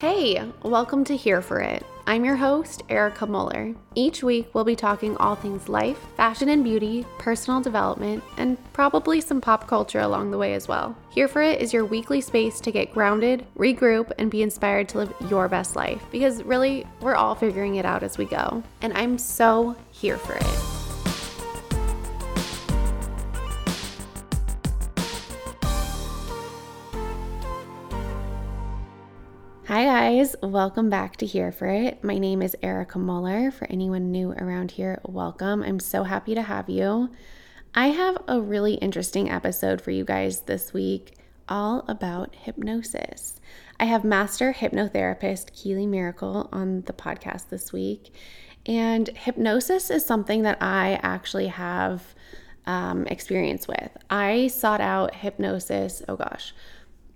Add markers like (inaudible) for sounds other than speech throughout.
Hey, welcome to Here for It. I'm your host, Erica Muller. Each week, we'll be talking all things life, fashion and beauty, personal development, and probably some pop culture along the way as well. Here for It is your weekly space to get grounded, regroup, and be inspired to live your best life because really, we're all figuring it out as we go. And I'm so here for it. Hi, guys, welcome back to Here for It. My name is Erica Muller. For anyone new around here, welcome. I'm so happy to have you. I have a really interesting episode for you guys this week, all about hypnosis. I have master hypnotherapist Keylee Miracle on the podcast this week, and hypnosis is something that I actually have um, experience with. I sought out hypnosis, oh gosh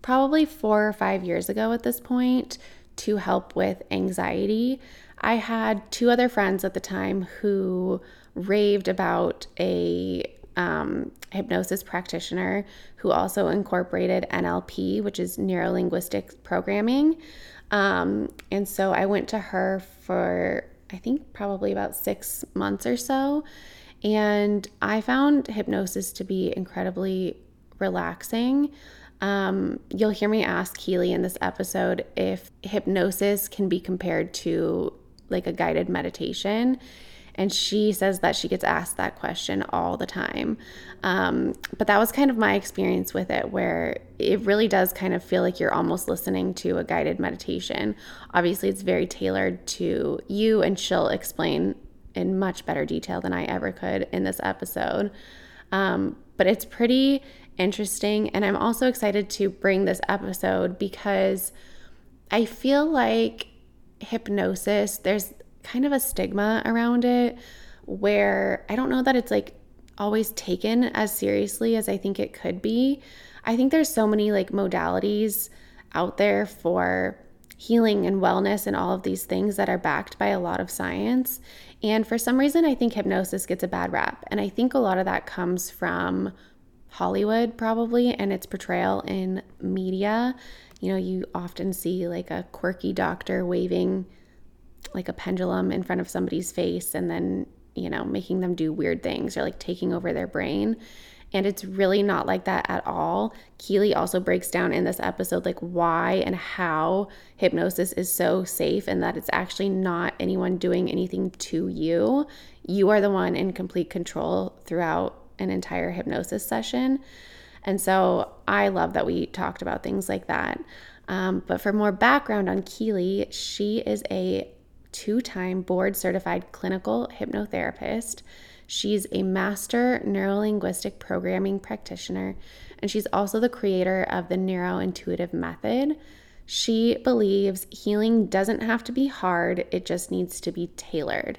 probably four or five years ago at this point to help with anxiety. I had two other friends at the time who raved about a um, hypnosis practitioner who also incorporated NLP, which is neuro linguistic programming. Um, and so I went to her for, I think, probably about six months or so. And I found hypnosis to be incredibly relaxing. Um, you'll hear me ask Keylee in this episode if hypnosis can be compared to like a guided meditation. And she says that she gets asked that question all the time. Um, but that was kind of my experience with it, where it really does kind of feel like you're almost listening to a guided meditation. Obviously, it's very tailored to you, and she'll explain in much better detail than I ever could in this episode. Um, but it's pretty interesting. And I'm also excited to bring this episode because I feel like hypnosis, there's kind of a stigma around it where I don't know that it's like always taken as seriously as I think it could be. I think there's so many like modalities out there for healing and wellness and all of these things that are backed by a lot of science. And for some reason, I think hypnosis gets a bad rap. And I think a lot of that comes from Hollywood, probably, and its portrayal in media. You know, you often see like a quirky doctor waving like a pendulum in front of somebody's face and then, you know, making them do weird things or like taking over their brain. And it's really not like that at all. Keylee also breaks down in this episode like why and how hypnosis is so safe and that it's actually not anyone doing anything to you. You are the one in complete control throughout an entire hypnosis session. And so I love that we talked about things like that. Um, but for more background on Keylee, she is a two time board certified clinical hypnotherapist. She's a master neurolinguistic programming practitioner, and she's also the creator of the neurointuitive method. She believes healing doesn't have to be hard, it just needs to be tailored.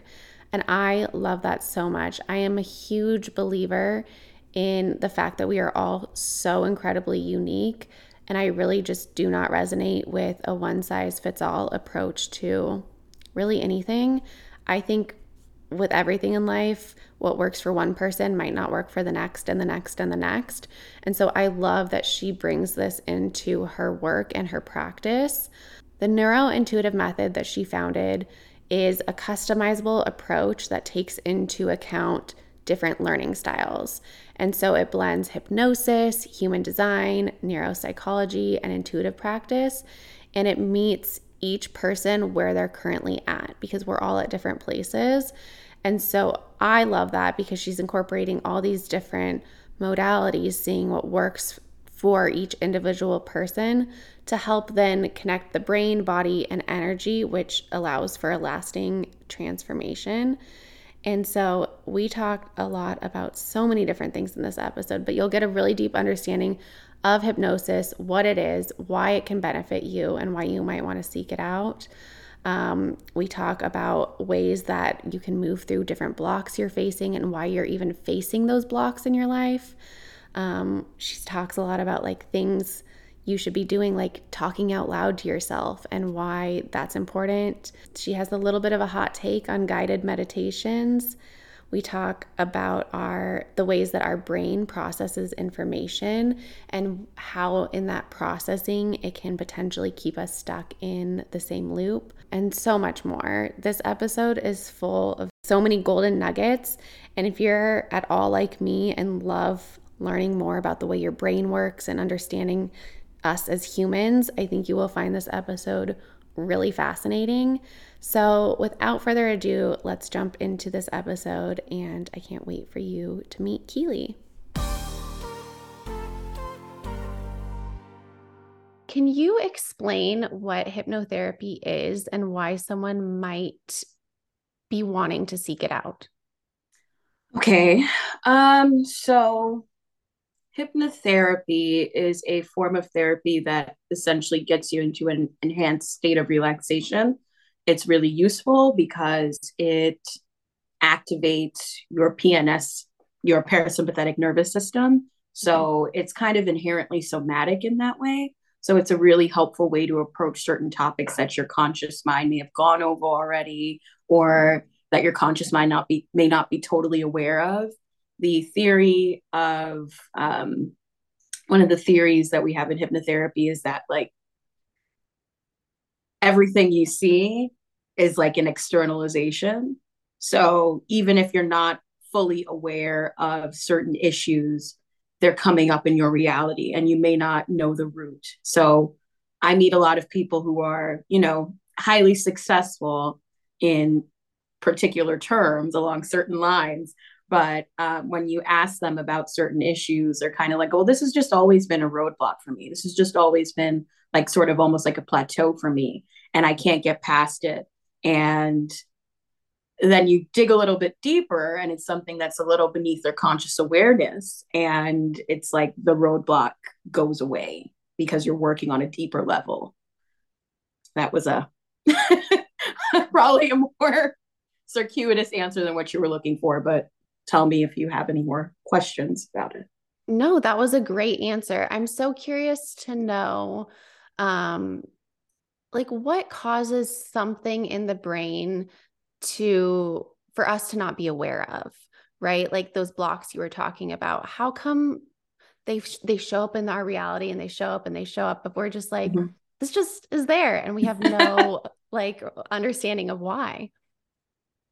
And I love that so much. I am a huge believer in the fact that we are all so incredibly unique. And I really just do not resonate with a one size fits all approach to really anything. I think with everything in life, what works for one person might not work for the next and the next and the next. And so I love that she brings this into her work and her practice. The neurointuitive method that she founded is a customizable approach that takes into account different learning styles. And so it blends hypnosis, human design, neuropsychology, and intuitive practice and it meets each person where they're currently at because we're all at different places. And so I love that because she's incorporating all these different modalities, seeing what works for each individual person to help then connect the brain, body, and energy, which allows for a lasting transformation. And so we talked a lot about so many different things in this episode, but you'll get a really deep understanding of hypnosis, what it is, why it can benefit you, and why you might want to seek it out. Um, we talk about ways that you can move through different blocks you're facing and why you're even facing those blocks in your life. Um, she talks a lot about like things you should be doing, like talking out loud to yourself and why that's important. She has a little bit of a hot take on guided meditations. We talk about our the ways that our brain processes information and how in that processing it can potentially keep us stuck in the same loop and so much more. This episode is full of so many golden nuggets and if you're at all like me and love learning more about the way your brain works and understanding us as humans, I think you will find this episode really fascinating. So, without further ado, let's jump into this episode, and I can't wait for you to meet Keylee. Can you explain what hypnotherapy is and why someone might be wanting to seek it out? Okay. Um so hypnotherapy is a form of therapy that essentially gets you into an enhanced state of relaxation. It's really useful because it activates your PNS, your parasympathetic nervous system. So mm-hmm. it's kind of inherently somatic in that way. So it's a really helpful way to approach certain topics that your conscious mind may have gone over already or that your conscious mind not be may not be totally aware of the theory of um, one of the theories that we have in hypnotherapy is that like everything you see is like an externalization. So even if you're not fully aware of certain issues, they're coming up in your reality and you may not know the root. So I meet a lot of people who are, you know, highly successful in particular terms along certain lines but um, when you ask them about certain issues they're kind of like oh this has just always been a roadblock for me. This has just always been like sort of almost like a plateau for me and i can't get past it. And then you dig a little bit deeper and it's something that's a little beneath their conscious awareness and it's like the roadblock goes away because you're working on a deeper level. That was a (laughs) probably a more circuitous answer than what you were looking for but tell me if you have any more questions about it. No, that was a great answer. I'm so curious to know um like what causes something in the brain to for us to not be aware of, right? Like those blocks you were talking about. How come they they show up in our reality and they show up and they show up but we're just like mm-hmm. this just is there and we have no (laughs) like understanding of why.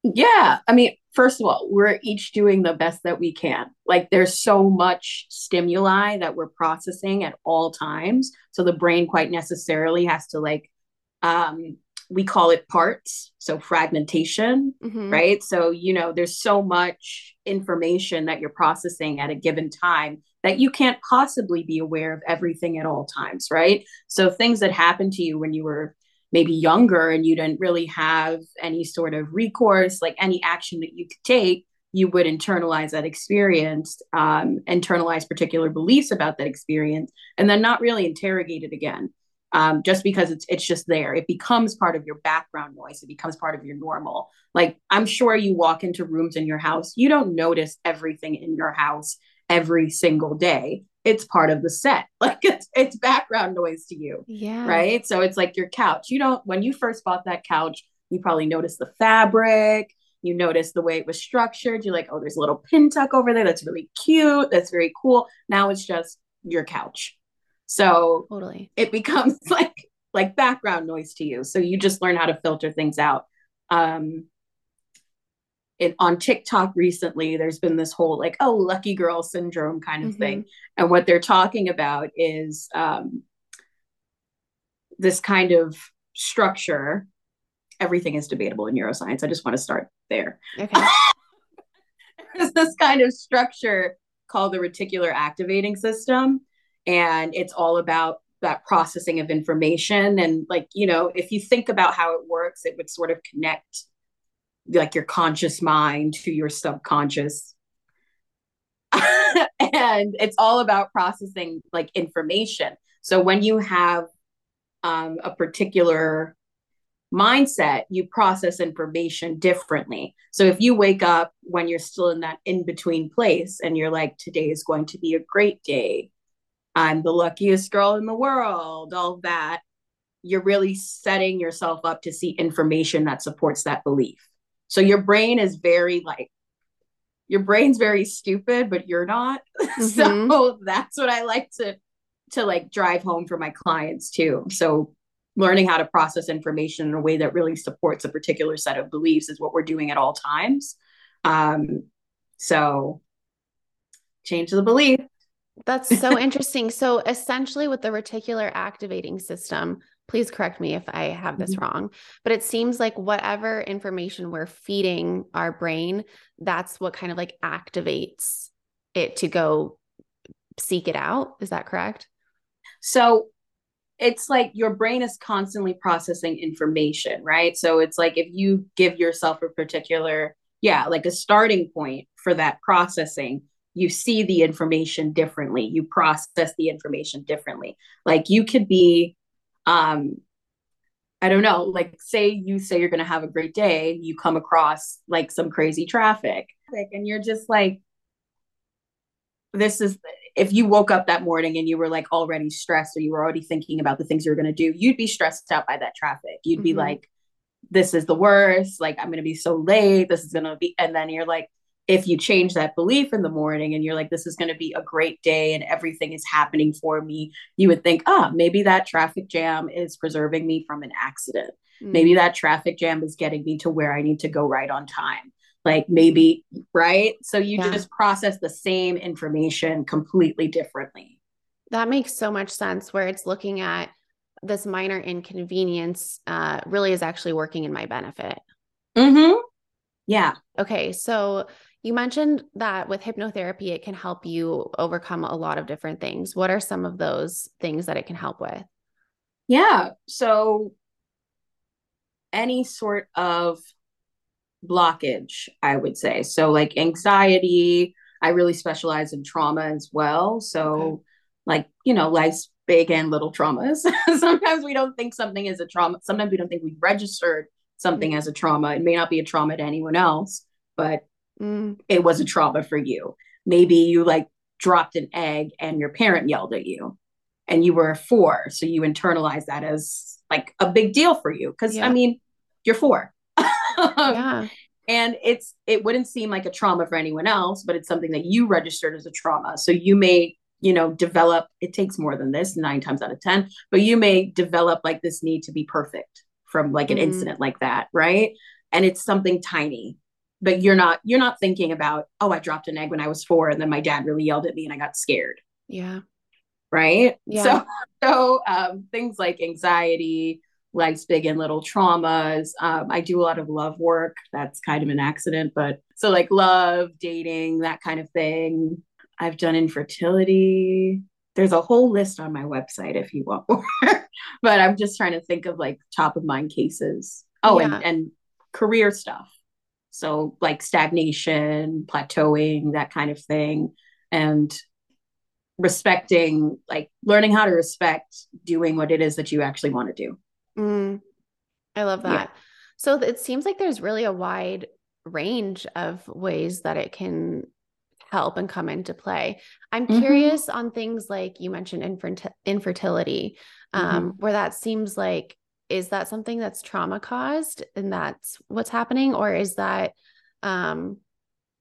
Yeah. I mean, first of all, we're each doing the best that we can. Like there's so much stimuli that we're processing at all times. So the brain quite necessarily has to like um we call it parts, so fragmentation, mm-hmm. right? So, you know, there's so much information that you're processing at a given time that you can't possibly be aware of everything at all times, right? So things that happened to you when you were maybe younger and you didn't really have any sort of recourse, like any action that you could take, you would internalize that experience, um, internalize particular beliefs about that experience, and then not really interrogate it again. Um, just because it's it's just there. It becomes part of your background noise. It becomes part of your normal. Like I'm sure you walk into rooms in your house, you don't notice everything in your house every single day it's part of the set. (laughs) Like it's it's background noise to you. Yeah. Right. So it's like your couch. You don't when you first bought that couch, you probably noticed the fabric, you noticed the way it was structured. You're like, oh, there's a little pin tuck over there. That's really cute. That's very cool. Now it's just your couch. So totally it becomes (laughs) like like background noise to you. So you just learn how to filter things out. Um, it, on TikTok recently, there's been this whole like, oh, lucky girl syndrome kind of mm-hmm. thing. And what they're talking about is um, this kind of structure. Everything is debatable in neuroscience. I just want to start there. Okay. (laughs) There's this kind of structure called the reticular activating system. And it's all about that processing of information. And, like, you know, if you think about how it works, it would sort of connect like your conscious mind to your subconscious. (laughs) and it's all about processing like information. So when you have um, a particular mindset, you process information differently. So if you wake up when you're still in that in between place and you're like, today is going to be a great day, I'm the luckiest girl in the world, all that, you're really setting yourself up to see information that supports that belief. So your brain is very like, your brain's very stupid, but you're not. (laughs) Mm-hmm. so that's what I like to to like drive home for my clients too. So learning how to process information in a way that really supports a particular set of beliefs is what we're doing at all times. Um, so change the belief. That's so (laughs) interesting. So essentially with the reticular activating system, please correct me if I have this mm-hmm. wrong, but it seems like whatever information we're feeding our brain, that's what kind of like activates it to go seek it out. Is that correct? So it's like your brain is constantly processing information, right? So it's like if you give yourself a particular, yeah, like a starting point for that processing, you see the information differently, you process the information differently. Like you could be, um, I don't know, like say you say you're going to have a great day, you come across like some crazy traffic, and you're just like, this is if you woke up that morning and you were like already stressed or you were already thinking about the things you were going to do, you'd be stressed out by that traffic. You'd mm-hmm. be like, this is the worst. Like, I'm going to be so late. This is going to be, and then you're like, if you change that belief in the morning and you're like, this is going to be a great day and everything is happening for me, you would think, ah, maybe that traffic jam is preserving me from an accident. Mm-hmm. Maybe that traffic jam is getting me to where I need to go right on time. Like maybe right? So you yeah. just process the same information completely differently. That makes so much sense where it's looking at this minor inconvenience uh, really is actually working in my benefit. Mm-hmm. Yeah. Okay so you mentioned that with hypnotherapy it can help you overcome a lot of different things what are some of those things that it can help with yeah so any sort of blockage, I would say. So, like anxiety, I really specialize in trauma as well. So, okay. like, you know, life's big and little traumas. (laughs) Sometimes we don't think something is a trauma. Sometimes we don't think we've registered something mm-hmm. as a trauma. It may not be a trauma to anyone else, but mm. it was a trauma for you. Maybe you like dropped an egg and your parent yelled at you and you were four. So you internalize that as like a big deal for you. Cause yeah. I mean, you're four. (laughs) yeah. And it's it wouldn't seem like a trauma for anyone else, but it's something that you registered as a trauma. So you may, you know, develop it takes more than this, nine times out of 10, but you may develop like this need to be perfect from like an mm-hmm. incident like that, right? And it's something tiny. But you're not you're not thinking about, oh, I dropped an egg when I was four and then my dad really yelled at me and I got scared. Yeah. Right. Yeah. So (laughs) so um, things like anxiety, life's big and little traumas. Um, I do a lot of love work. That's kind of an accident, but so like love, dating, that kind of thing. I've done infertility. There's a whole list on my website if you want (laughs) more, but I'm just trying to think of like top of mind cases. Oh, yeah. and, and career stuff. So like stagnation, plateauing, that kind of thing. And respecting, like learning how to respect doing what it is that you actually want to do. Mm, I love that. Yeah. So it seems like there's really a wide range of ways that it can help and come into play. I'm mm-hmm. curious on things like you mentioned infertility, um, mm-hmm. where that seems like is that something that's trauma caused and that's what's happening, or is that um,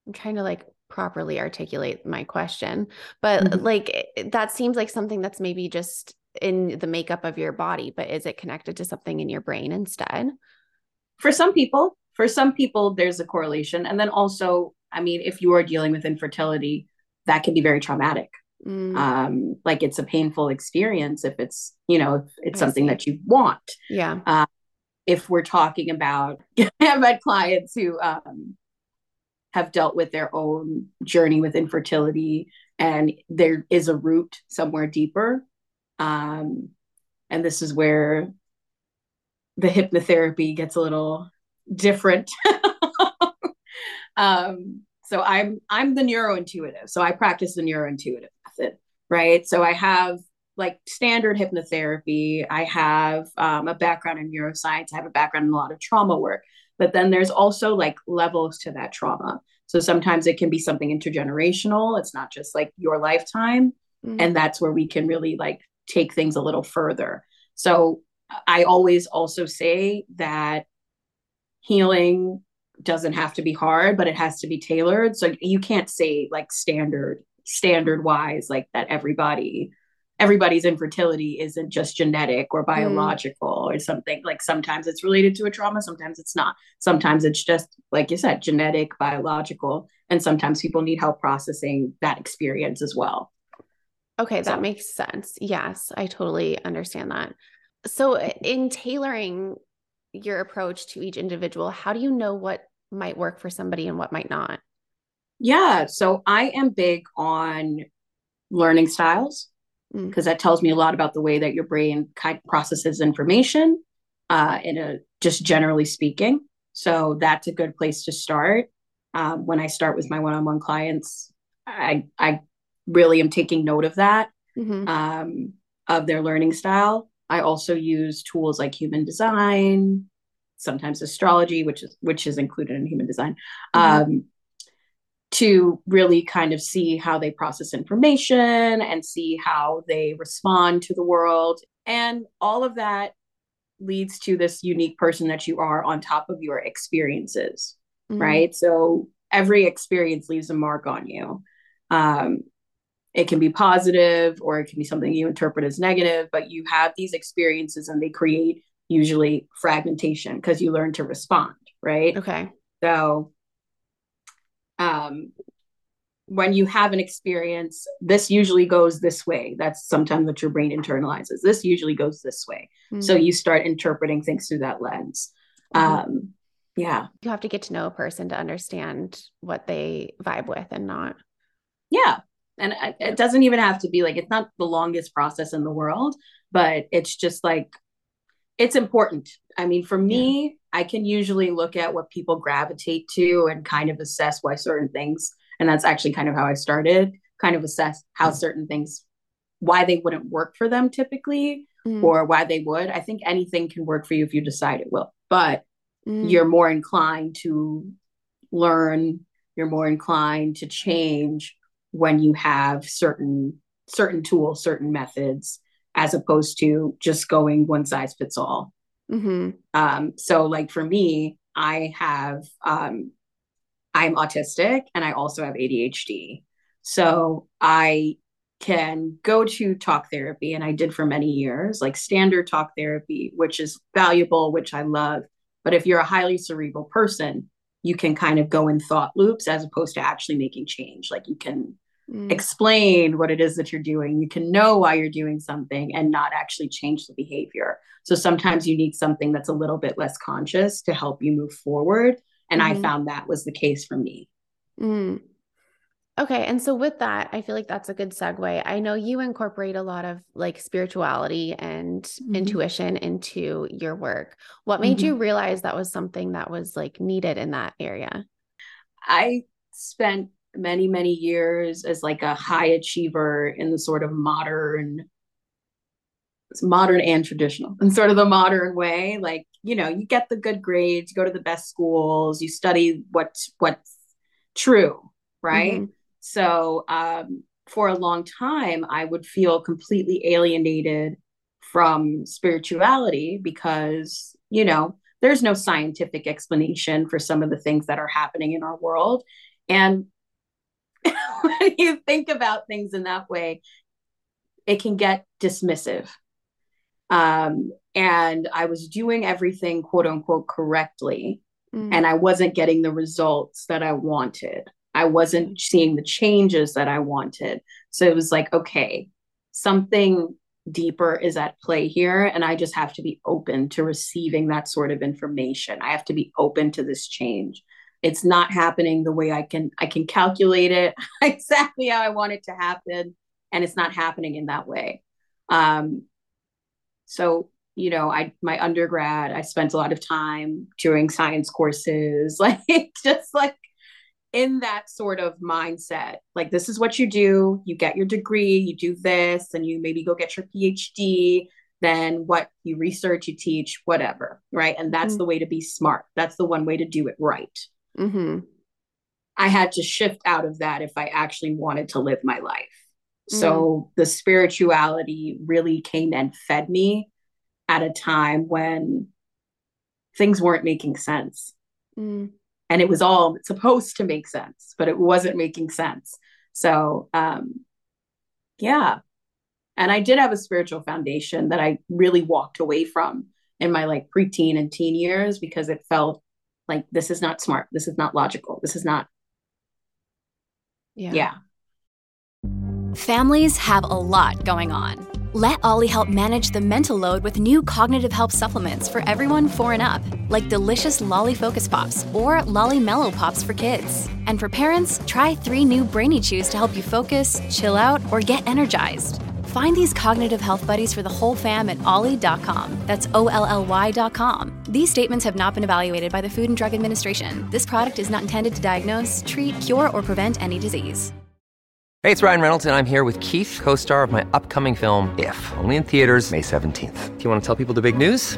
I'm trying to like properly articulate my question, but mm-hmm. like that seems like something that's maybe just in the makeup of your body, but is it connected to something in your brain instead? For some people, for some people, there's a correlation. And then also, I mean, if you are dealing with infertility, that can be very traumatic, mm. um, like it's a painful experience if it's you know if it's something that you want. Yeah. Uh, if we're talking about (laughs) i've had clients who um, have dealt with their own journey with infertility and there is a root somewhere deeper. Um, and this is where the hypnotherapy gets a little different. (laughs) Um, so i'm i'm the neurointuitive. So i practice the neurointuitive right? So i have like standard hypnotherapy. I have um, a background in neuroscience. I have a background in a lot of trauma work. But then there's also like levels to that trauma. So sometimes it can be something intergenerational. It's not just like your lifetime. Mm-hmm. and that's where we can really like take things a little further. So i always also say that healing doesn't have to be hard, but it has to be tailored. So you can't say like standard, standard wise, like that everybody, everybody's infertility isn't just genetic or mm. biological mm. or something. Like sometimes it's related to a trauma, sometimes it's not. Sometimes it's just, like you said, genetic, biological. And sometimes people need help processing that experience as well. Okay, that makes sense. Yes, I totally understand that. So, in tailoring your approach to each individual, how do you know what might work for somebody and what might not? Yeah. So I am big on learning styles because mm. that tells me a lot about the way that your brain kind of processes information uh, in a just generally speaking. So that's a good place to start. Um, when I start with my one-on-one clients, I I really am taking note of that mm-hmm. um, of their learning style. I also use tools like human design, sometimes astrology, which is which is included in human design, mm-hmm. um, to really kind of see how they process information and see how they respond to the world, and all of that leads to this unique person that you are on top of your experiences, mm-hmm. right? So every experience leaves a mark on you. Um, it can be positive or it can be something you interpret as negative, but you have these experiences and they create usually fragmentation because you learn to respond, right? Okay. So um when you have an experience, this usually goes this way. That's sometimes what your brain internalizes. This usually goes this way. Mm-hmm. So you start interpreting things through that lens. Mm-hmm. Um, yeah. You have to get to know a person to understand what they vibe with and not. Yeah. And it doesn't even have to be like, it's not the longest process in the world, but it's just like it's important. I mean, for me. I can usually look at what people gravitate to and kind of assess why certain things, and that's actually kind of how I started, kind of assess how mm. certain things, why they wouldn't work for them typically, mm. or why they would. I think anything can work for you if you decide it will, but mm. you're more inclined to learn, you're more inclined to change when you have certain certain tools, certain methods as opposed to just going one size fits all. Mm-hmm. Um, so, like for me, I have, um, I'm autistic and I also have ADHD. So, I can go to talk therapy, and I did for many years, like standard talk therapy, which is valuable, which I love. But if you're a highly cerebral person, you can kind of go in thought loops as opposed to actually making change. Like you can mm. explain what it is that you're doing. You can know why you're doing something and not actually change the behavior. So sometimes you need something that's a little bit less conscious to help you move forward. And mm-hmm. I found that was the case for me. Mm. Okay. And so with that, I feel like that's a good segue. I know you incorporate a lot of like spirituality and mm-hmm. intuition into your work. What made mm-hmm. you realize that was something that was like needed in that area? I spent many many years as like a high achiever in the sort of modern modern and traditional and sort of the modern way. Like you know you get the good grades you go to the best schools you study what's what's true right? Mm-hmm. so um for a long time i would feel completely alienated from spirituality because you know there's no scientific explanation for some of the things that are happening in our world. And (laughs) when you think about things in that way, it can get dismissive. Um, and I was doing everything quote unquote correctly, mm. and I wasn't getting the results that I wanted. I wasn't seeing the changes that I wanted. So it was like, okay, something deeper is at play here. And I just have to be open to receiving that sort of information. I have to be open to this change. It's not happening the way I can I can calculate it (laughs) exactly how I want it to happen. And it's not happening in that way. Um, so you know, I my undergrad, I spent a lot of time doing science courses, (laughs) like just like in that sort of mindset. Like this is what you do, you get your degree, you do this, and you maybe go get your PhD, then what you research, you teach, whatever, right? And that's mm-hmm. the way to be smart. That's the one way to do it right. Mm-hmm. I had to shift out of that if I actually wanted to live my life. So mm. the spirituality really came and fed me at a time when things weren't making sense. Mm. And it was all supposed to make sense, but it wasn't making sense. So, um, yeah. And I did have a spiritual foundation that I really walked away from in my like preteen and teen years because it felt like this is not smart. This is not logical. This is not. Yeah. Yeah. Families have a lot going on. Let OLLY help manage the mental load with new cognitive help supplements for everyone four and up, like delicious Lolly Focus Pops or Lolly Mellow Pops for kids. And for parents, try three new Brainy Chews to help you focus, chill out, or get energized. Find these cognitive health buddies for the whole fam at olly.com. That's O L L Y.com. These statements have not been evaluated by the Food and Drug Administration. This product is not intended to diagnose, treat, cure, or prevent any disease. Hey, it's Ryan Reynolds, and I'm here with Keith, co star of my upcoming film, If, only in theaters, May 17th. Do you want to tell people the big news?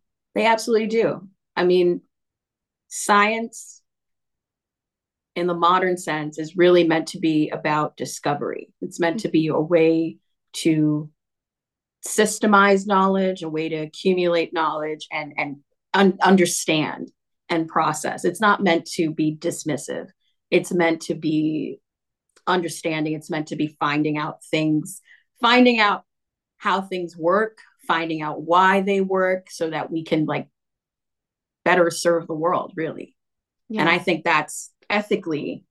They absolutely do. I mean, science in the modern sense is really meant to be about discovery. It's meant to be a way to systemize knowledge, a way to accumulate knowledge and and un- understand and process. It's not meant to be dismissive. It's meant to be understanding. It's meant to be finding out things, finding out how things work, finding out why they work so that we can like better serve the world really. And i think that's ethically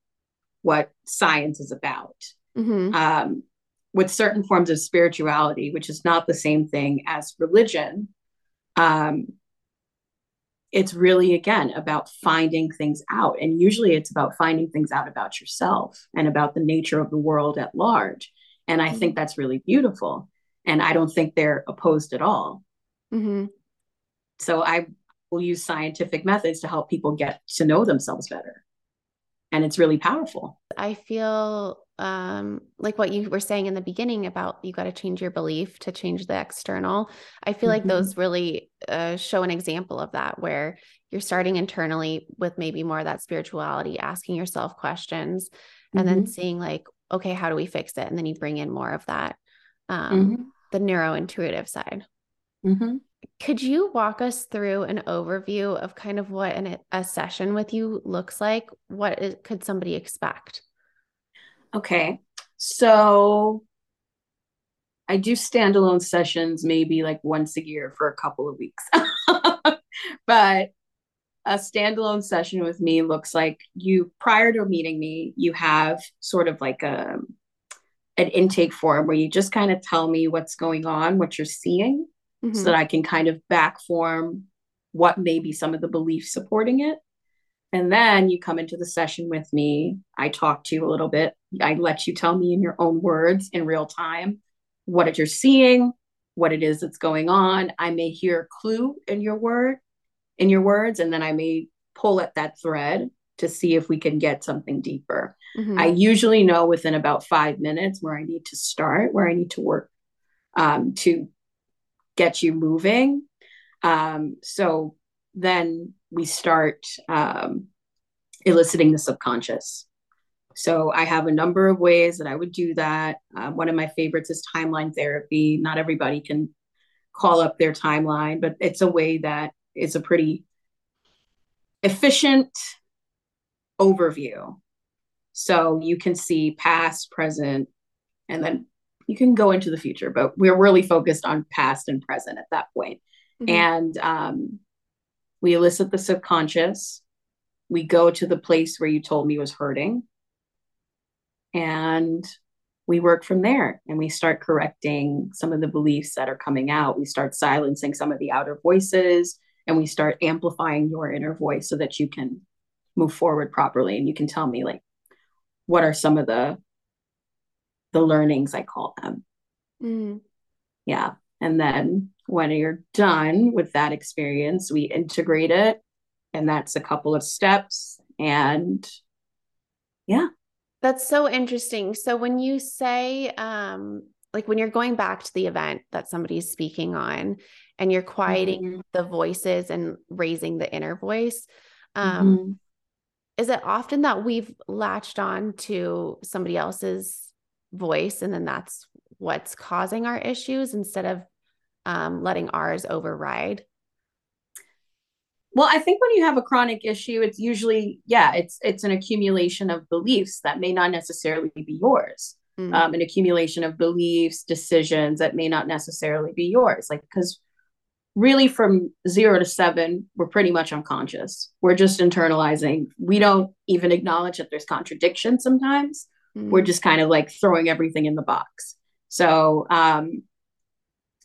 what science is about. Mm-hmm. um, with certain forms of spirituality which is not the same thing as religion um, it's really again about finding things out. And usually it's about finding things out about yourself and about the nature of the world at large. And i mm-hmm. think that's really beautiful and I don't think they're opposed at all. Mm-hmm. So I will use scientific methods to help people get to know themselves better, and it's really powerful. I feel um, like what you were saying in the beginning about you got to change your belief to change the external. I feel mm-hmm. like those really uh, show an example of that, where you're starting internally with maybe more of that spirituality, asking yourself questions, and mm-hmm. then seeing like, okay, how do we fix it? And then you bring in more of that um, mm-hmm. the neurointuitive side. Mm-hmm. Could you walk us through an overview of kind of what an, a session with you looks like? What is, could somebody expect? Okay. So I do standalone sessions maybe like once a year for a couple of weeks. (laughs) but a standalone session with me looks like you prior to meeting me, you have sort of like a an intake form where you just kind of tell me what's going on, what you're seeing, mm-hmm. so that I can kind of back form what may be some of the beliefs supporting it. And then you come into the session with me. I talk to you a little bit. I let you tell me in your own words in real time what it you're seeing, what it is that's going on. I may hear a clue in your word, in your words, and then I may pull at that thread to see if we can get something deeper. Mm-hmm. I usually know within about five minutes where I need to start, where I need to work um, to get you moving. Um, so then we start um, eliciting the subconscious. so I have a number of ways that I would do that. Uh, one of my favorites is timeline therapy. Not everybody can call up their timeline, but it's a way that is a pretty efficient overview. So you can see past, present, and then you can go into the future, but we're really focused on past and present at that point. Mm-hmm. And um, we elicit the subconscious. We go to the place where you told me was hurting. And we work from there and we start correcting some of the beliefs that are coming out. We start silencing some of the outer voices and we start amplifying your inner voice so that you can move forward properly and you can tell me like what are some of the the learnings I call them. Mm. Yeah. And then when you're done with that experience, we integrate it. And that's a couple of steps. And yeah. That's so interesting. So when you say, um, like when you're going back to the event that somebody's speaking on and you're quieting mm-hmm. the voices and raising the inner voice, um, mm-hmm. Is it often that we've latched on to somebody else's voice and then that's what's causing our issues instead of um, letting ours override well i think when you have a chronic issue it's usually yeah it's it's an accumulation of beliefs that may not necessarily be yours mm-hmm. um, an accumulation of beliefs decisions that may not necessarily be yours like because really from zero to seven we're pretty much unconscious. We're just internalizing. We don't even acknowledge that there's contradiction sometimes. Mm. we're just kind of like throwing everything in the box. So um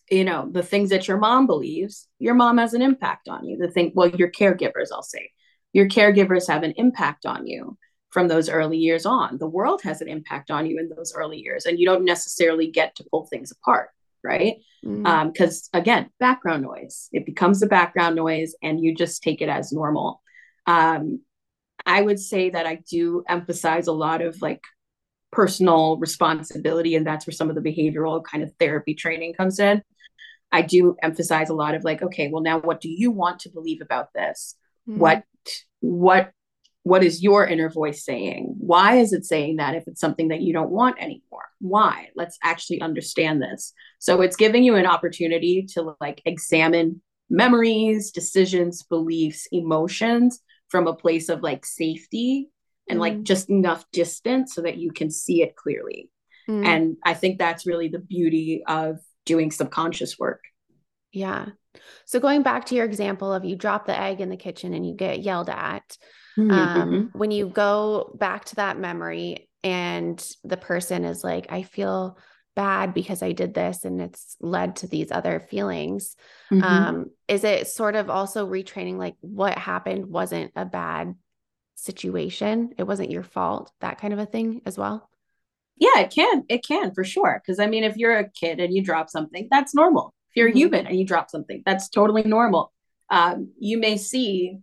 you know the things that your mom believes your mom has an impact on you. The thing well your caregivers i'll say. Your caregivers have an impact on you from those early years on. The world has an impact on you in those early years and you don't necessarily get to pull things apart right? Because mm. um, again background noise. It becomes a background noise and you just take it as normal. Um, i would say that i do emphasize a lot of like personal responsibility and that's where some of the behavioral kind of therapy training comes in. I do emphasize a lot of like okay well now what do you want to believe about this? Mm-hmm. what what what is your inner voice saying why is it saying that if it's something that you don't want anymore why let's actually understand this so it's giving you an opportunity to like examine memories decisions beliefs emotions from a place of like safety and mm. like just enough distance so that you can see it clearly. Mm. And I think that's really the beauty of doing subconscious work. Yeah. So going back to your example of you drop the egg in the kitchen and you get yelled at, mm-hmm. um, mm-hmm. when you go back to that memory and the person is like, I feel bad because I did this and it's led to these other feelings. Mm-hmm. Um, is it sort of also retraining like what happened wasn't a bad situation. It wasn't your fault, that kind of a thing as well. Yeah, it can. It can for sure. Because I mean, if you're a kid and you drop something, that's normal. If you're mm-hmm. human and you drop something, that's totally normal. Um, you may see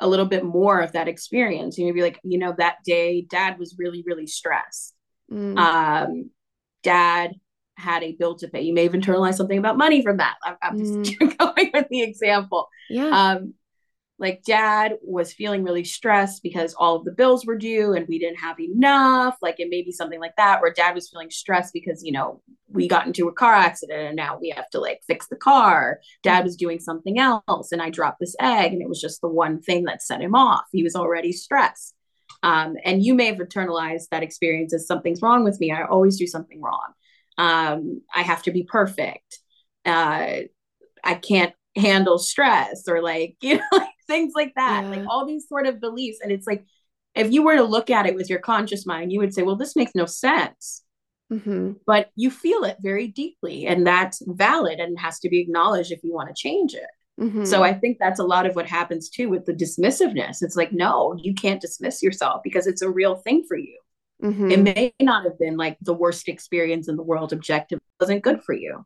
a little bit more of that experience. You may be like, you know, that day dad was really, really stressed. Mm. Um, dad had a bill to pay. You may have internalized something about money from that. I'm, I'm mm. just (laughs) going with the example. Yeah. Um, like dad was feeling really stressed because all of the bills were due and we didn't have enough like it may be something like that where dad was feeling stressed because you know we got into a car accident and now we have to like fix the car. Dad was doing something else and i dropped this egg and it was just the one thing that set him off. He was already stressed. Um, and you may have internalized that experience as something's wrong with me. I always do something wrong. Um, i have to be perfect. Uh, i can't handle stress or like (laughs) you know like things like that yeah. like all these sort of beliefs and it's like if you were to look at it with your conscious mind you would say well this makes no sense mm-hmm. but you feel it very deeply and that's valid and has to be acknowledged if you want to change it mm-hmm. so i think that's a lot of what happens too with the dismissiveness it's like no you can't dismiss yourself because it's a real thing for you mm-hmm. it may not have been like the worst experience in the world objective wasn't good for you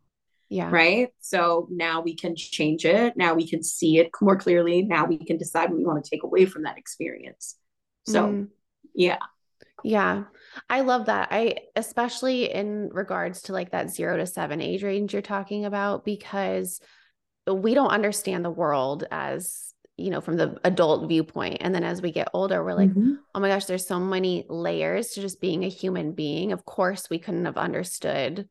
yeah. Right. So now we can change it. Now we can see it more clearly. Now we can decide what we want to take away from that experience. So, mm. yeah. Yeah. I love that. I, especially in regards to like that zero to seven age range you're talking about, because we don't understand the world as you know, from the adult viewpoint. And then as we get older, we're like, Mhm. oh my gosh, there's so many layers to just being a human being. Of course, we couldn't have understood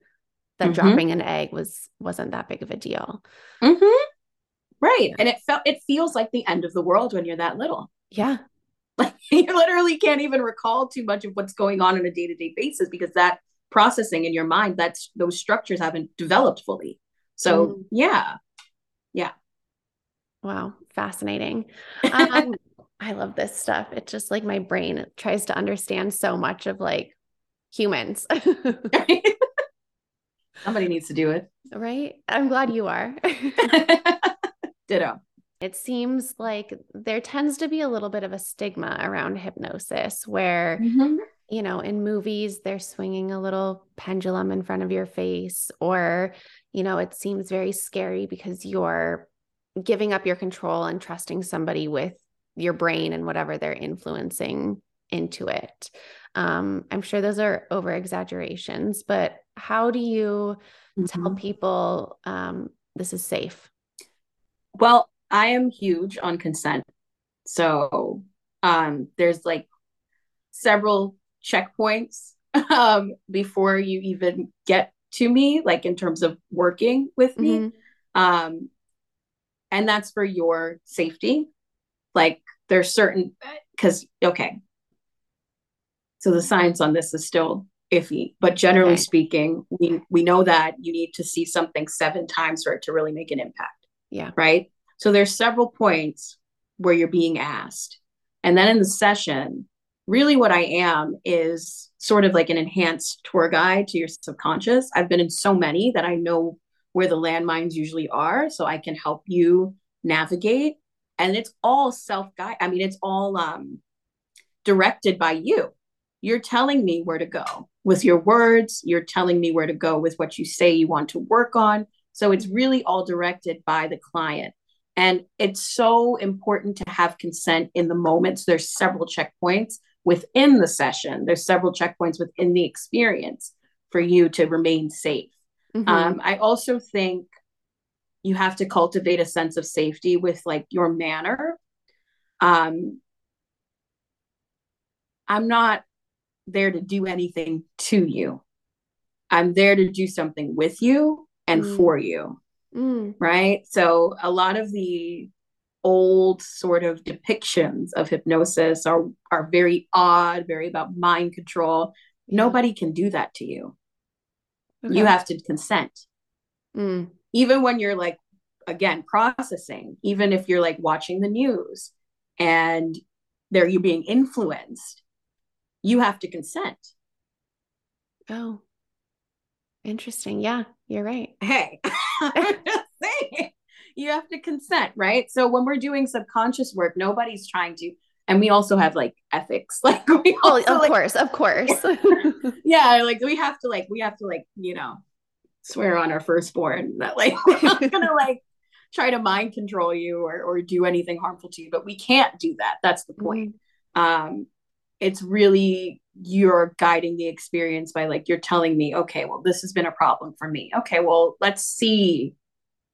that Mhm. dropping an egg was wasn't that big of a deal. Mhm. Right. And it felt it feels like the end of the world when you're that little. Yeah. (laughs) Like you literally can't even recall too much of what's going on on a day-to-day basis because that processing in your mind, that's those structures haven't developed fully. So Mm. yeah. Wow. Fascinating. (laughs) Um, I love this stuff. It's just like my brain tries to understand so much of like humans. (laughs) Somebody needs to do it. right? I'm glad you are. (laughs) Ditto. it seems like there tends to be a little bit of a stigma around hypnosis where, Mhm. you know, in movies, they're swinging a little pendulum in front of your face, or, you know, it seems very scary because you're giving up your control and trusting somebody with your brain and whatever they're influencing into it. Um, I'm sure those are over exaggerations, but how do you tell Mhm. people um, this is safe? Well, I am huge on consent. So um, there's like several checkpoints (laughs) um, before you even get to me, like in terms of working with me. Mhm. Um, and that's for your safety. Like there's certain, because, okay. So the science on this is still iffy, but generally Okay. speaking, we, we know that you need to see something seven times for it to really make an impact Yeah. right? So there's several points where you're being asked. And then in the session, really what I am is sort of like an enhanced tour guide to your subconscious. I've been in so many that I know where the landmines usually are so I can help you navigate. And it's all self-guide. I mean, it's all um directed by you. You're telling me where to go with your words, you're telling me where to go with what you say you want to work on. So it's really all directed by the client. And it's so important to have consent in the moments. There's several checkpoints within the session, there's several checkpoints within the experience for you to remain safe. Mhm. Um, I also think you have to cultivate a sense of safety with like your manner. Um, I'm not there to do anything to you. I'm there to do something with you and Mm. for you Mm. right? So a lot of the old sort of depictions of hypnosis are are very odd, very about mind control. Nobody can do that to you. You have to consent. Mm. Even when you're like again processing, even if you're like watching the news and there you're being influenced, you have to consent. Oh, interesting. Yeah, you're right. (laughs) hey, I'm just saying, you have to consent, right? So when we're doing subconscious work, nobody's trying to, and we also have like ethics, (laughs) like we Oh, also, of like, course, of course. (laughs) yeah, like we have to like we have to like you know swear on our firstborn that like we're not gonna like try to mind control you or or do anything harmful to you, but we can't do that. That's the point. Um, it's really you're guiding the experience by like you're telling me okay well this has been a problem for me okay well let's see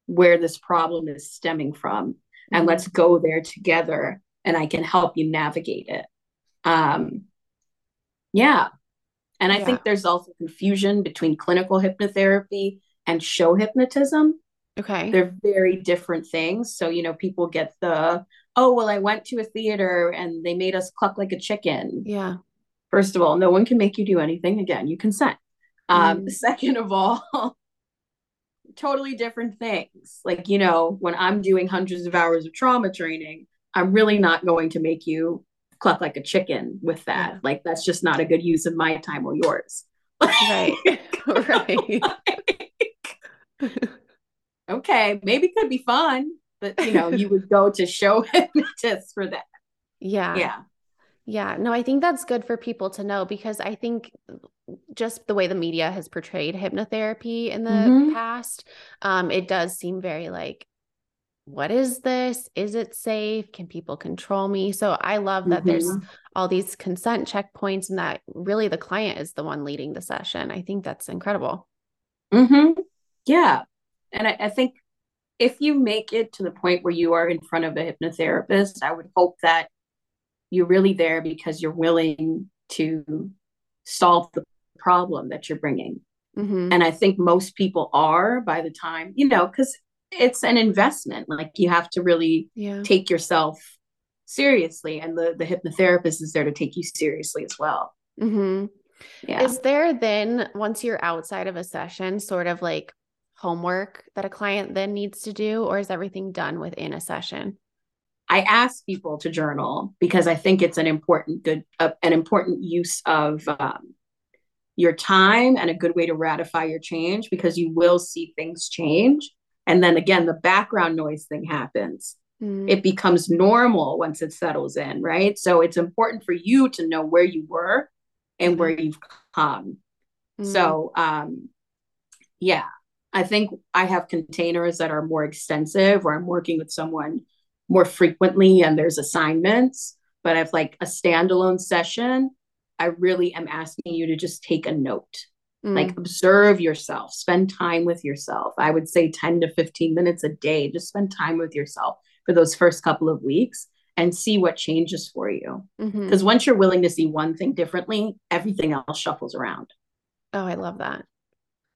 where this problem is stemming from and Mhm. let's go there together and i can help you navigate it um yeah and i Yeah. think there's also confusion between clinical hypnotherapy and show hypnotism Okay. they're very different things. So, you know, people get the, oh, well, I went to a theater and they made us cluck like a chicken. Yeah. First of all, no one can make you do anything. Again, you consent. Um, Mm. (laughs) Second of all, (laughs) totally different things. Like, you know, when I'm doing hundreds of hours of trauma training, I'm really not going to make you cluck like a chicken with that. Yeah. Like, that's just not a good use of my time or yours. Right. (laughs) right. okay, maybe could be fun, but you know, you would go to show (laughs) hypnotists for that. Yeah. Yeah. Yeah, no, I think that's good for people to know because I think just the way the media has portrayed hypnotherapy in the Mhm. past, um, it does seem very like, what is this? Is it safe? Can people control me? So I love that there's Mhm. all these consent checkpoints and that really the client is the one leading the session. I think that's incredible. hmm Yeah. And I, I think if you make it to the point where you are in front of a hypnotherapist, I would hope that you're really there because you're willing to solve the problem that you're bringing. Mm-hmm. And I think most people are by the time, you know, because it's an investment. Like you have to really yeah. take yourself seriously. And the, the hypnotherapist is there to take you seriously as well. Mm-hmm. Yeah. Is there then, once you're outside of a session, sort of like homework that a client then needs to do, or is everything done within a session? I ask people to journal because I think it's an important good uh, an important use of um, your time and a good way to ratify your change because you will see things change and then again the background noise thing happens mm. it becomes normal once it settles in right so it's important for you to know where you were and where you've come mm. so um yeah I think I have containers that are more extensive where I'm working with someone more frequently and there's assignments, but I've like a standalone session, I really am asking you to just take a note. Mm. Like observe yourself, spend time with yourself. I would say 10 to 15 minutes a day. Just spend time with yourself for those first couple of weeks and see what changes for you. Because mm-hmm. once you're willing to see one thing differently, everything else shuffles around. Oh, I love that.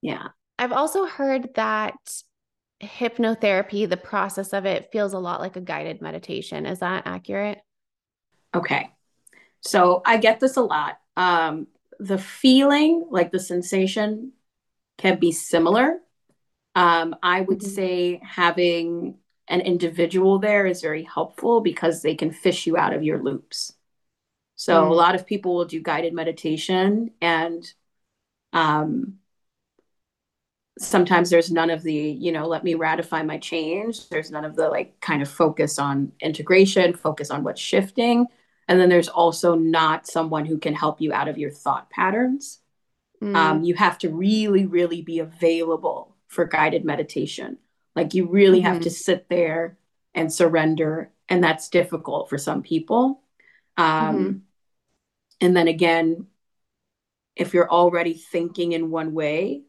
Yeah. I've also heard that hypnotherapy, the process of it feels a lot like a guided meditation. Is that accurate? Okay. So I get this a lot. Um, the feeling, like the sensation, can be similar. Um, I would mm-hmm. say having an individual there is very helpful because they can fish you out of your loops. So mm. a lot of people will do guided meditation and um, sometimes there's none of the you know let me ratify my change there's none of the like kind of focus on integration focus on what's shifting and then there's also not someone who can help you out of your thought patterns mm. um, you have to really really be available for guided meditation like you really mm-hmm. have to sit there and surrender and that's difficult for some people um, mm-hmm. and then again if you're already thinking in one way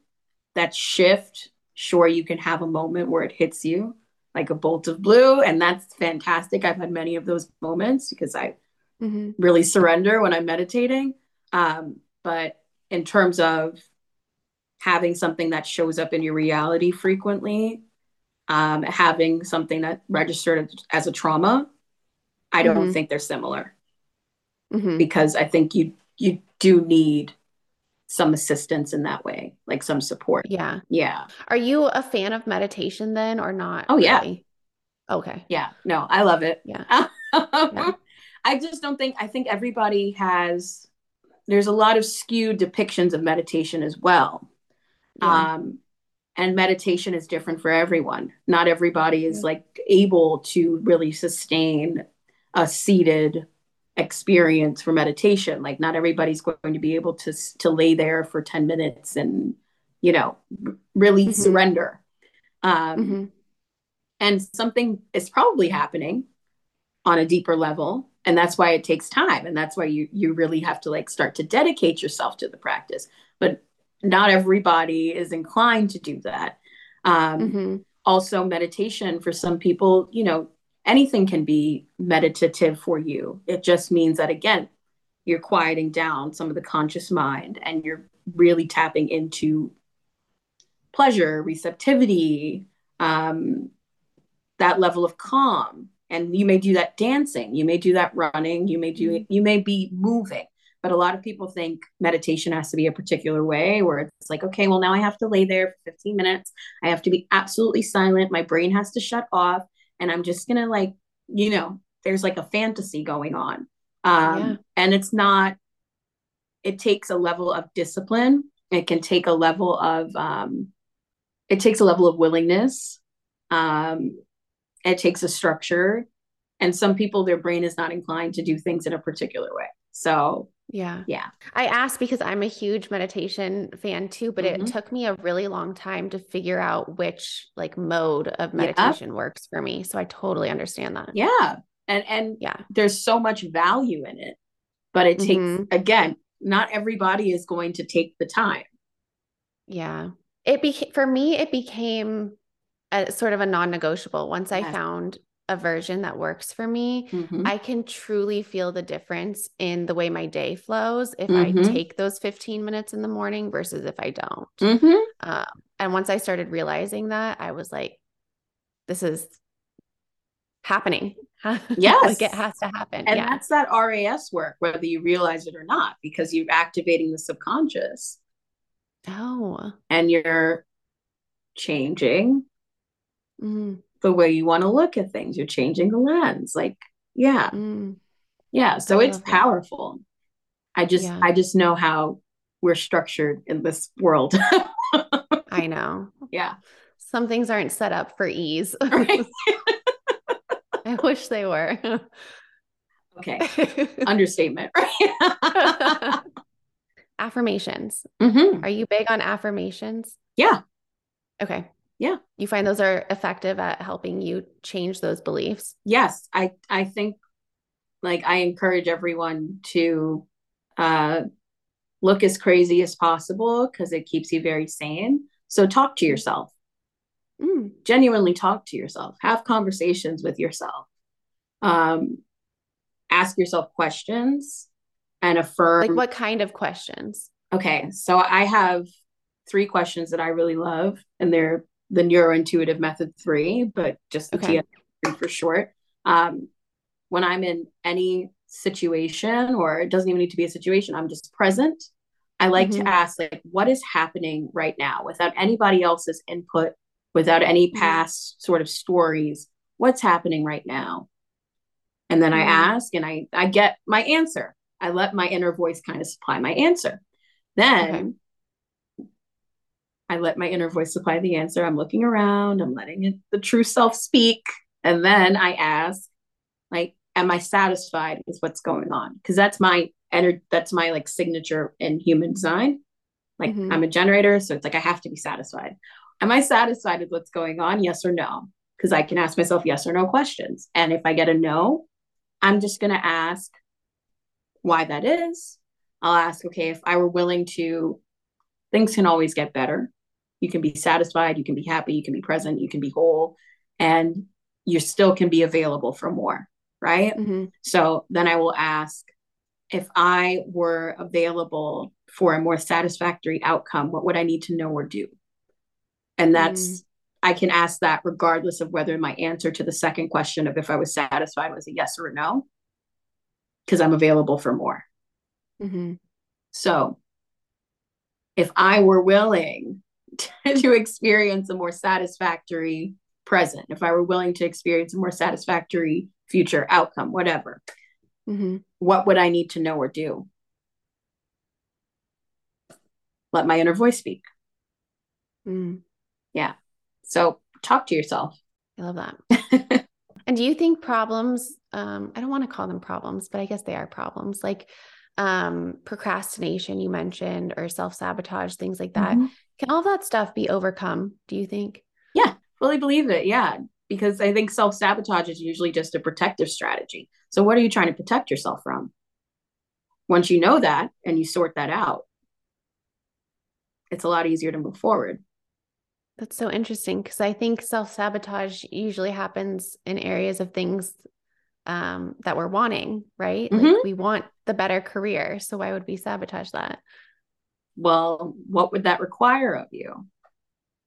that shift, sure, you can have a moment where it hits you like a bolt of blue. And that's fantastic. I've had many of those moments because I mm-hmm. really surrender when I'm meditating. Um, but in terms of having something that shows up in your reality frequently, um, having something that registered as a trauma, I don't mm-hmm. think they're similar. Mm-hmm. Because I think you you do need some assistance in that way, like some support. Yeah. Yeah. Are you a fan of meditation then or not? Oh, yeah. Really? Okay. Yeah. No, I love it. Yeah. (laughs) yeah. I just don't think, I think everybody has, there's a lot of skewed depictions of meditation as well. Yeah. Um, and meditation is different for everyone. Not everybody is yeah. like able to really sustain a seated experience for meditation like not everybody's going to be able to to lay there for 10 minutes and you know really mm-hmm. surrender um mm-hmm. and something is probably happening on a deeper level and that's why it takes time and that's why you you really have to like start to dedicate yourself to the practice but not everybody is inclined to do that um mm-hmm. also meditation for some people you know anything can be meditative for you. It just means that, again, you're quieting down some of the conscious mind and you're really tapping into pleasure, receptivity, um, that level of calm. And you may do that dancing, you may do that running, you may do you may be moving. But a lot of people think meditation has to be a particular way where it's like, okay, well, now I have to lay there for 15 minutes. I have to be absolutely silent. My brain has to shut off and I'm just gonna like, you know, there's like a fantasy going on. Um, yeah. and it's not, it takes a level of discipline. It can take a level of um, it takes a level of willingness. Um, it takes a structure. And some people, their brain is not inclined to do things in a particular way. So yeah. Yeah. I asked because I'm a huge meditation fan too, but mm-hmm. it took me a really long time to figure out which like mode of meditation yeah. works for me. So I totally understand that. Yeah. And and yeah, there's so much value in it. But it takes mm-hmm. again, not everybody is going to take the time. Yeah. It became for me it became a sort of a non-negotiable. Once. I found a version that works for me, mm-hmm. I can truly feel the difference in the way my day flows if mm-hmm. I take those 15 minutes in the morning versus if I don't. Mm-hmm. Um, and once I started realizing that, I was like, this is happening. Yes. (laughs) like it has to happen. And yeah. that's that RAS work, whether you realize it or not, because you're activating the subconscious. Oh. And you're changing mm. The way you want to look at things. You're changing the lens. Like, yeah. Mm. Yeah. So I it's powerful. That. I just yeah. I just know how we're structured in this world. (laughs) I know. Yeah. Some things aren't set up for ease. (laughs) Right. (laughs) I wish they were. okay. Understatement. affirmations. Mm-hmm. Are you big on affirmations? Yeah. Okay. Yeah. You find those are effective at helping you change those beliefs? Yes. I I think like I encourage everyone to uh look as crazy as possible because it keeps you very sane. So talk to yourself. Mm. Genuinely talk to yourself. Have conversations with yourself. Um ask yourself questions and affirm like what kind of questions? Okay. So I have three questions that I really love, and they're the neurointuitive method three, but just the okay. TS for short. Um, when I'm in any situation, or it doesn't even need to be a situation, I'm just present. I like mm-hmm. to ask, like, what is happening right now without anybody else's input, without any mm-hmm. past mm-hmm. sort of stories? What's happening right now? And then mm-hmm. I ask and I, I get my answer. I let my inner voice kind of supply my answer. Then okay. I let my inner voice supply the answer. I'm looking around, I'm letting it, the true self speak. And then I ask, like, am I satisfied with what's going on? Because that's my energy, that's my like signature in human design. Like mm-hmm. I'm a generator, so it's like I have to be satisfied. Am I satisfied with what's going on? Yes or no? Because I can ask myself yes or no questions. And if I get a no, I'm just going to ask why that is. I'll ask, okay, if I were willing to, things can always get better you can be satisfied, you can be happy, you can be present, you can be whole, and you still can be available for more, right? Mm-hmm. So then I will ask if I were available for a more satisfactory outcome, what would I need to know or do? And that's, mm. I can ask that regardless of whether my answer to the second question of if I was satisfied was a yes or a no, because I'm available for more. Mm-hmm. So if I were willing (laughs) to experience a more satisfactory present, if I were willing to experience a more satisfactory future outcome, whatever, mm-hmm. what would I need to know or do? Let my inner voice speak. Mm. Yeah. So talk to yourself. I love that. (laughs) and do you think problems, um, I don't want to call them problems, but I guess they are problems, like um, procrastination, you mentioned, or self sabotage, things like that. Mm-hmm. Can all that stuff be overcome, do you think? Yeah, fully believe it. Yeah. Because I think self sabotage is usually just a protective strategy. So, what are you trying to protect yourself from? Once you know that and you sort that out, it's a lot easier to move forward. That's so interesting because I think self sabotage usually happens in areas of things um, that we're wanting, right? Mm-hmm. Like we want the better career. So why would we sabotage that? Well, what would that require of you?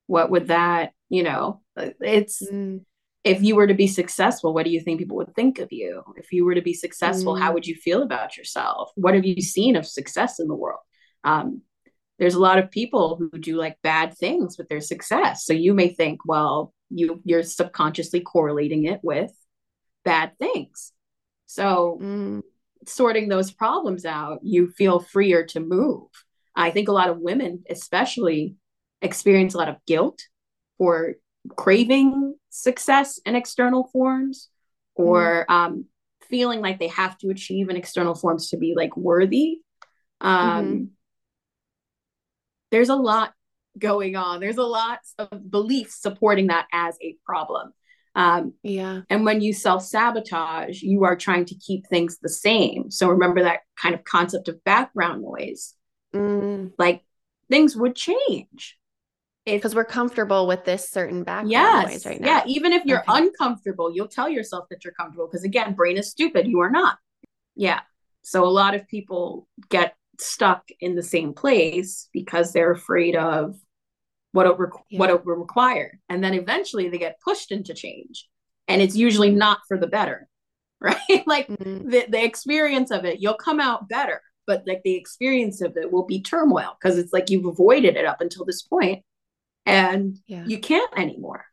What would that, you know, it's mm. if you were to be successful, what do you think people would think of you? If you were to be successful, mm. how would you feel about yourself? What have you seen of success in the world? Um, there's a lot of people who do like bad things with their success. So you may think, well, you you're subconsciously correlating it with bad things. So mm. sorting those problems out, you feel freer to move. I think a lot of women, especially, experience a lot of guilt for craving success in external forms or mm. um, feeling like they have to achieve in external forms to be like worthy. Um, mm-hmm. There's a lot going on. There's a lot of beliefs supporting that as a problem. Um, yeah. And when you self sabotage, you are trying to keep things the same. So remember that kind of concept of background noise. Mm. Like things would change. because we're comfortable with this certain background yes, noise right now. Yeah, even if you're Okay. uncomfortable, you'll tell yourself that you're comfortable because again, brain is stupid. You are not. Yeah. So a lot of people get stuck in the same place because they're afraid of what it requ- what it will require, and then eventually they get pushed into change, and it's usually not for the better, (laughs) right? like Mhm. the the experience of it, you'll come out better, but like the experience of it will be turmoil because it's like you've avoided it up until this point, and Yeah. you can't anymore.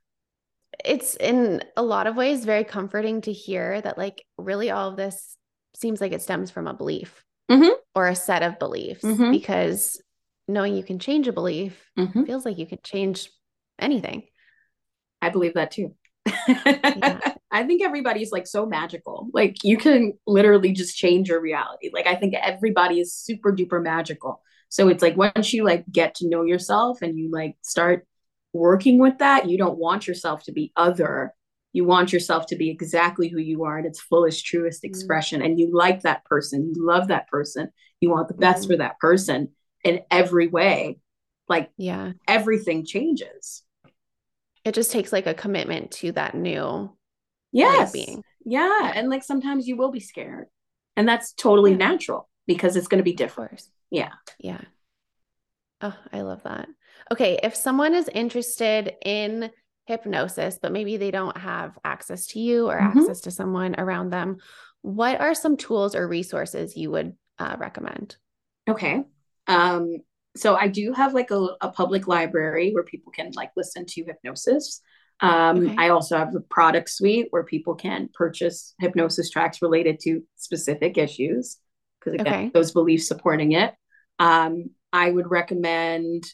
it's in a lot of ways very comforting to hear that like really all of this seems like it stems from a belief Mhm. or a set of beliefs Mhm. because knowing you can change a belief Mhm. feels like you can change anything. I believe that too. (laughs) I think everybody's like so magical. Like you can literally just change your reality. Like I think everybody is super duper magical. So it's like once you like get to know yourself and you like start working with that, you don't want yourself to be other. You want yourself to be exactly who you are in its fullest, truest expression. And you like that person. You love that person. You want the best Mhm. for that person in every way. Like Yeah. everything changes. It just takes like a commitment to that new Yes. being. Yeah. And like sometimes you will be scared. And that's totally Yeah. natural because it's going to be different. Yeah. Yeah. Oh, I love that. Okay, if someone is interested in hypnosis, but maybe they don't have access to you or Mhm. access to someone around them, what are some tools or resources you would uh, recommend? Okay. Um, so I do have like a, a public library where people can like listen to hypnosis. Um, Okay. I also have a product suite where people can purchase hypnosis tracks related to specific issues because again, Okay. those beliefs supporting it. Um, I would recommend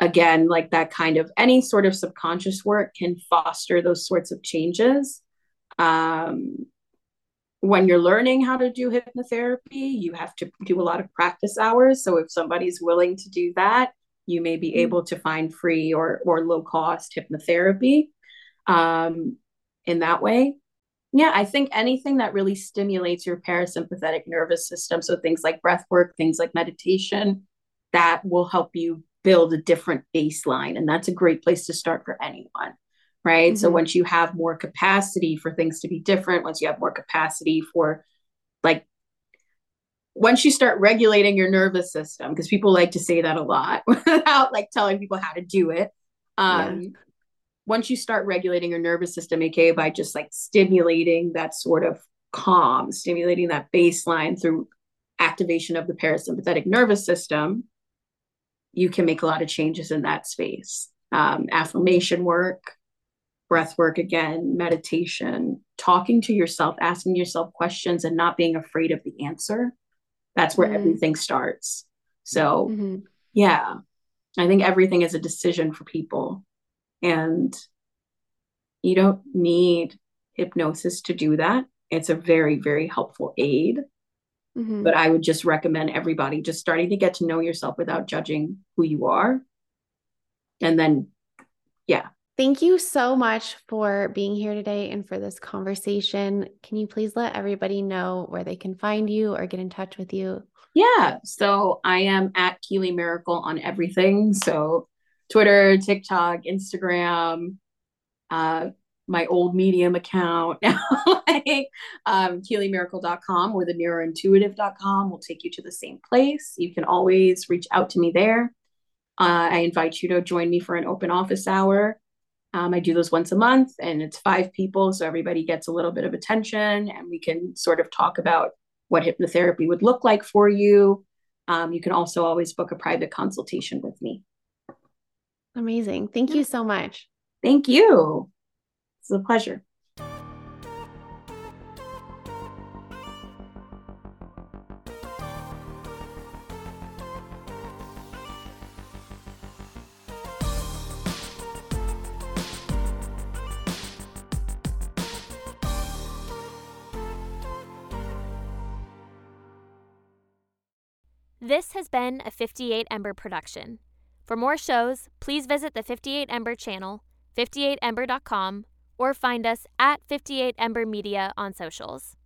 again like that kind of any sort of subconscious work can foster those sorts of changes. Um, when you're learning how to do hypnotherapy, you have to do a lot of practice hours. So if somebody's willing to do that, you may be Mm. able to find free or or low cost hypnotherapy um, in that way. Yeah, I think anything that really stimulates your parasympathetic nervous system, so things like breath work, things like meditation, that will help you build a different baseline. And that's a great place to start for anyone right? So Mhm. once you have more capacity for things to be different, once you have more capacity for like once you start regulating your nervous system, because people like to say that a lot (laughs) without like telling people how to do it. Um once you start regulating your nervous system, aka by just like stimulating that sort of calm, stimulating that baseline through activation of the parasympathetic nervous system, you can make a lot of changes in that space. Um, affirmation work, breath work again, meditation, talking to yourself, asking yourself questions and not being afraid of the answer. That's where Mm. everything starts. So, Mhm. yeah, I think everything is a decision for people. And you don't need hypnosis to do that. It's a very, very helpful aid. Mhm. But I would just recommend everybody just starting to get to know yourself without judging who you are. And then, yeah, Thank you so much for being here today and for this conversation. Can you please let everybody know where they can find you or get in touch with you? Yeah, so I am at Keylee Miracle on everything. So Twitter, TikTok, Instagram, uh, my old Medium account (laughs) now, um, KeyleeMiracle.com or the neurointuitive.com will take you to the same place. You can always reach out to me there. Uh, I invite you to join me for an open office hour. Um, I do those once a month and it's five people. So everybody gets a little bit of attention and we can sort of talk about what hypnotherapy would look like for you. Um, you can also always book a private consultation with me. Amazing. Thank you so much. Thank you. It's a pleasure. This has been a 58 Ember production. For more shows, please visit the 58 Ember channel, 58ember.com, or find us at 58 Ember Media on socials.